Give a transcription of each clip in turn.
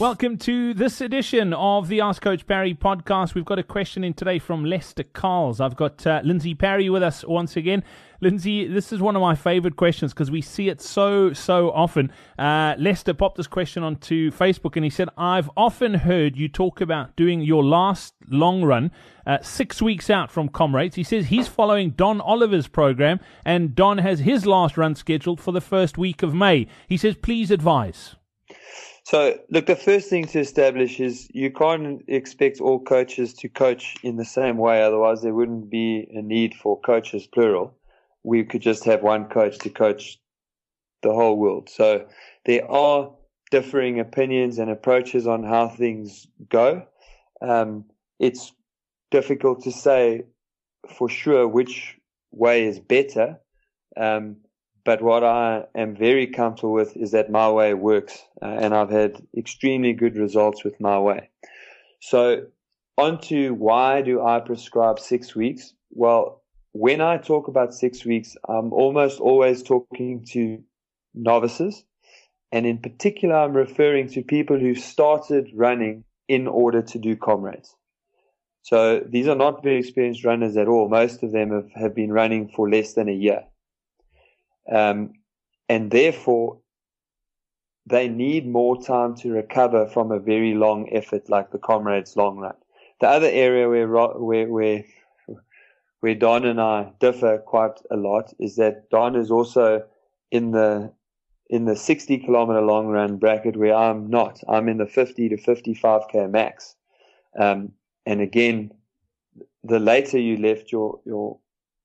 Welcome to this edition of the Ask Coach Parry podcast. We've got a question in today from Lester Carls. I've got uh, Lindsey Parry with us once again. Lindsey, this is one of my favorite questions because we see it so, so often. Uh, Lester popped this question onto Facebook and he said, I've often heard you talk about doing your last long run uh, six weeks out from Comrades. He says he's following Don Oliver's program and Don has his last run scheduled for the first week of May. He says, please advise. So, look, the first thing to establish is you can't expect all coaches to coach in the same way, otherwise, there wouldn't be a need for coaches, plural. We could just have one coach to coach the whole world. So, there are differing opinions and approaches on how things go. Um, it's difficult to say for sure which way is better. Um, but what I am very comfortable with is that my way works, uh, and I've had extremely good results with my way. So, onto why do I prescribe six weeks? Well, when I talk about six weeks, I'm almost always talking to novices, and in particular, I'm referring to people who started running in order to do comrades. So these are not very experienced runners at all. Most of them have, have been running for less than a year. Um, and therefore, they need more time to recover from a very long effort like the Comrades long run. The other area where, where, where, where Don and I differ quite a lot is that Don is also in the in the 60 kilometer long run bracket where I'm not. I'm in the 50 to 55k max. Um, and again, the later you left your your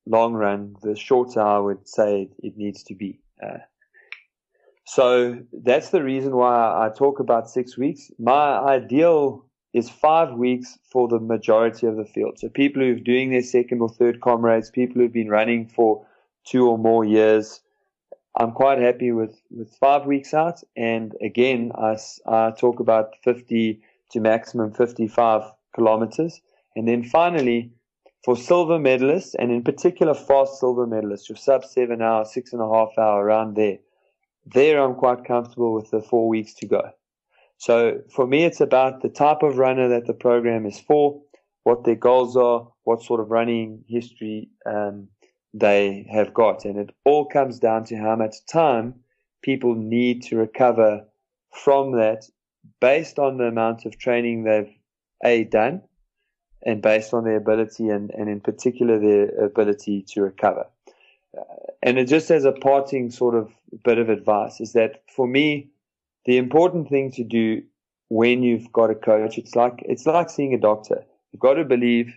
long run, the shorter I would say it needs to be. Uh, so that's the reason why I talk about six weeks. My ideal is five weeks for the majority of the field. So people who are doing their second or third comrades, people who've been running for two or more years, I'm quite happy with, with five weeks out. And again, I, I talk about 50 to maximum 55 kilometers. And then finally, for silver medalists, and in particular fast silver medalists, your sub seven hour, six and a half hour around there, there I'm quite comfortable with the four weeks to go. So for me, it's about the type of runner that the program is for, what their goals are, what sort of running history um, they have got, and it all comes down to how much time people need to recover from that, based on the amount of training they've a done and based on their ability and, and in particular their ability to recover. Uh, and it just as a parting sort of bit of advice is that for me, the important thing to do when you've got a coach, it's like, it's like seeing a doctor. You've got to believe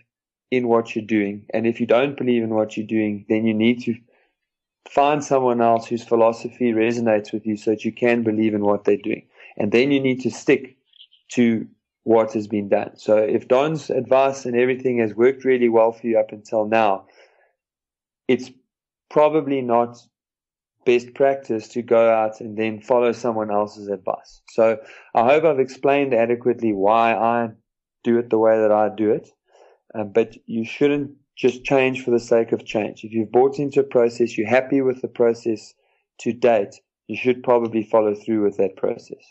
in what you're doing. And if you don't believe in what you're doing, then you need to find someone else whose philosophy resonates with you so that you can believe in what they're doing. And then you need to stick to what has been done. So if Don's advice and everything has worked really well for you up until now, it's probably not best practice to go out and then follow someone else's advice. So I hope I've explained adequately why I do it the way that I do it. Um, but you shouldn't just change for the sake of change. If you've bought into a process, you're happy with the process to date, you should probably follow through with that process.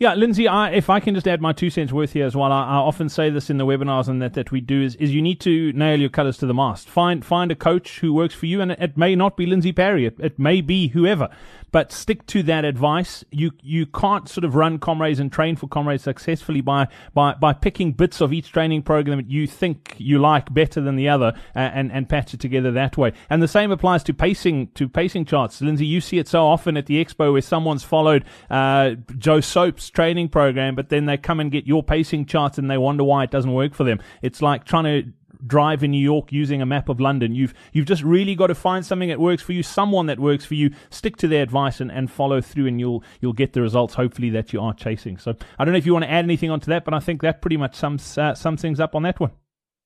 Yeah, Lindsey, I, if I can just add my two cents worth here as well, I, I, often say this in the webinars and that, that we do is, is you need to nail your colors to the mast. Find find a coach who works for you, and it, it may not be Lindsey Parry, it, it may be whoever, but stick to that advice. You you can't sort of run comrades and train for comrades successfully by by by picking bits of each training program that you think you like better than the other uh, and and patch it together that way. And the same applies to pacing to pacing charts. Lindsey, you see it so often at the expo where someone's followed uh, Joe Soap's training program, but then they come and get your pacing charts and they wonder why it doesn't work for them. It's like trying to drive in New York using a map of London. You've you've just really got to find something that works for you, someone that works for you. Stick to their advice and, and follow through, and you'll you'll get the results hopefully that you are chasing. So I don't know if you want to add anything onto that, but I think that pretty much sums uh, sums things up on that one.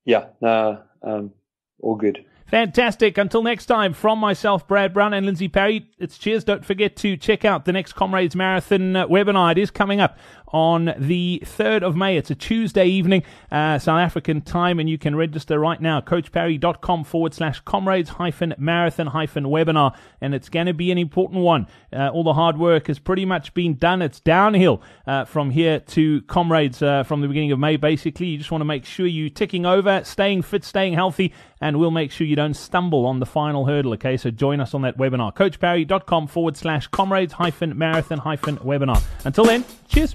Yeah, no, um, all good. Fantastic. Until next time, from myself, Brad Brown, and Lindsey Parry, it's cheers. Don't forget to check out the next Comrades Marathon uh, webinar. It is coming up on the 3rd of May. It's a Tuesday evening, uh, South African time, and you can register right now. CoachParry.com forward slash comrades hyphen marathon hyphen webinar. And it's going to be an important one. Uh, all the hard work has pretty much been done. It's downhill uh, from here to comrades uh, from the beginning of May, basically. You just want to make sure you're ticking over, staying fit, staying healthy, and we'll make sure you don't stumble on the final hurdle, okay? So join us on that webinar. CoachParry.com forward slash comrades hyphen marathon hyphen webinar. Until then, cheers.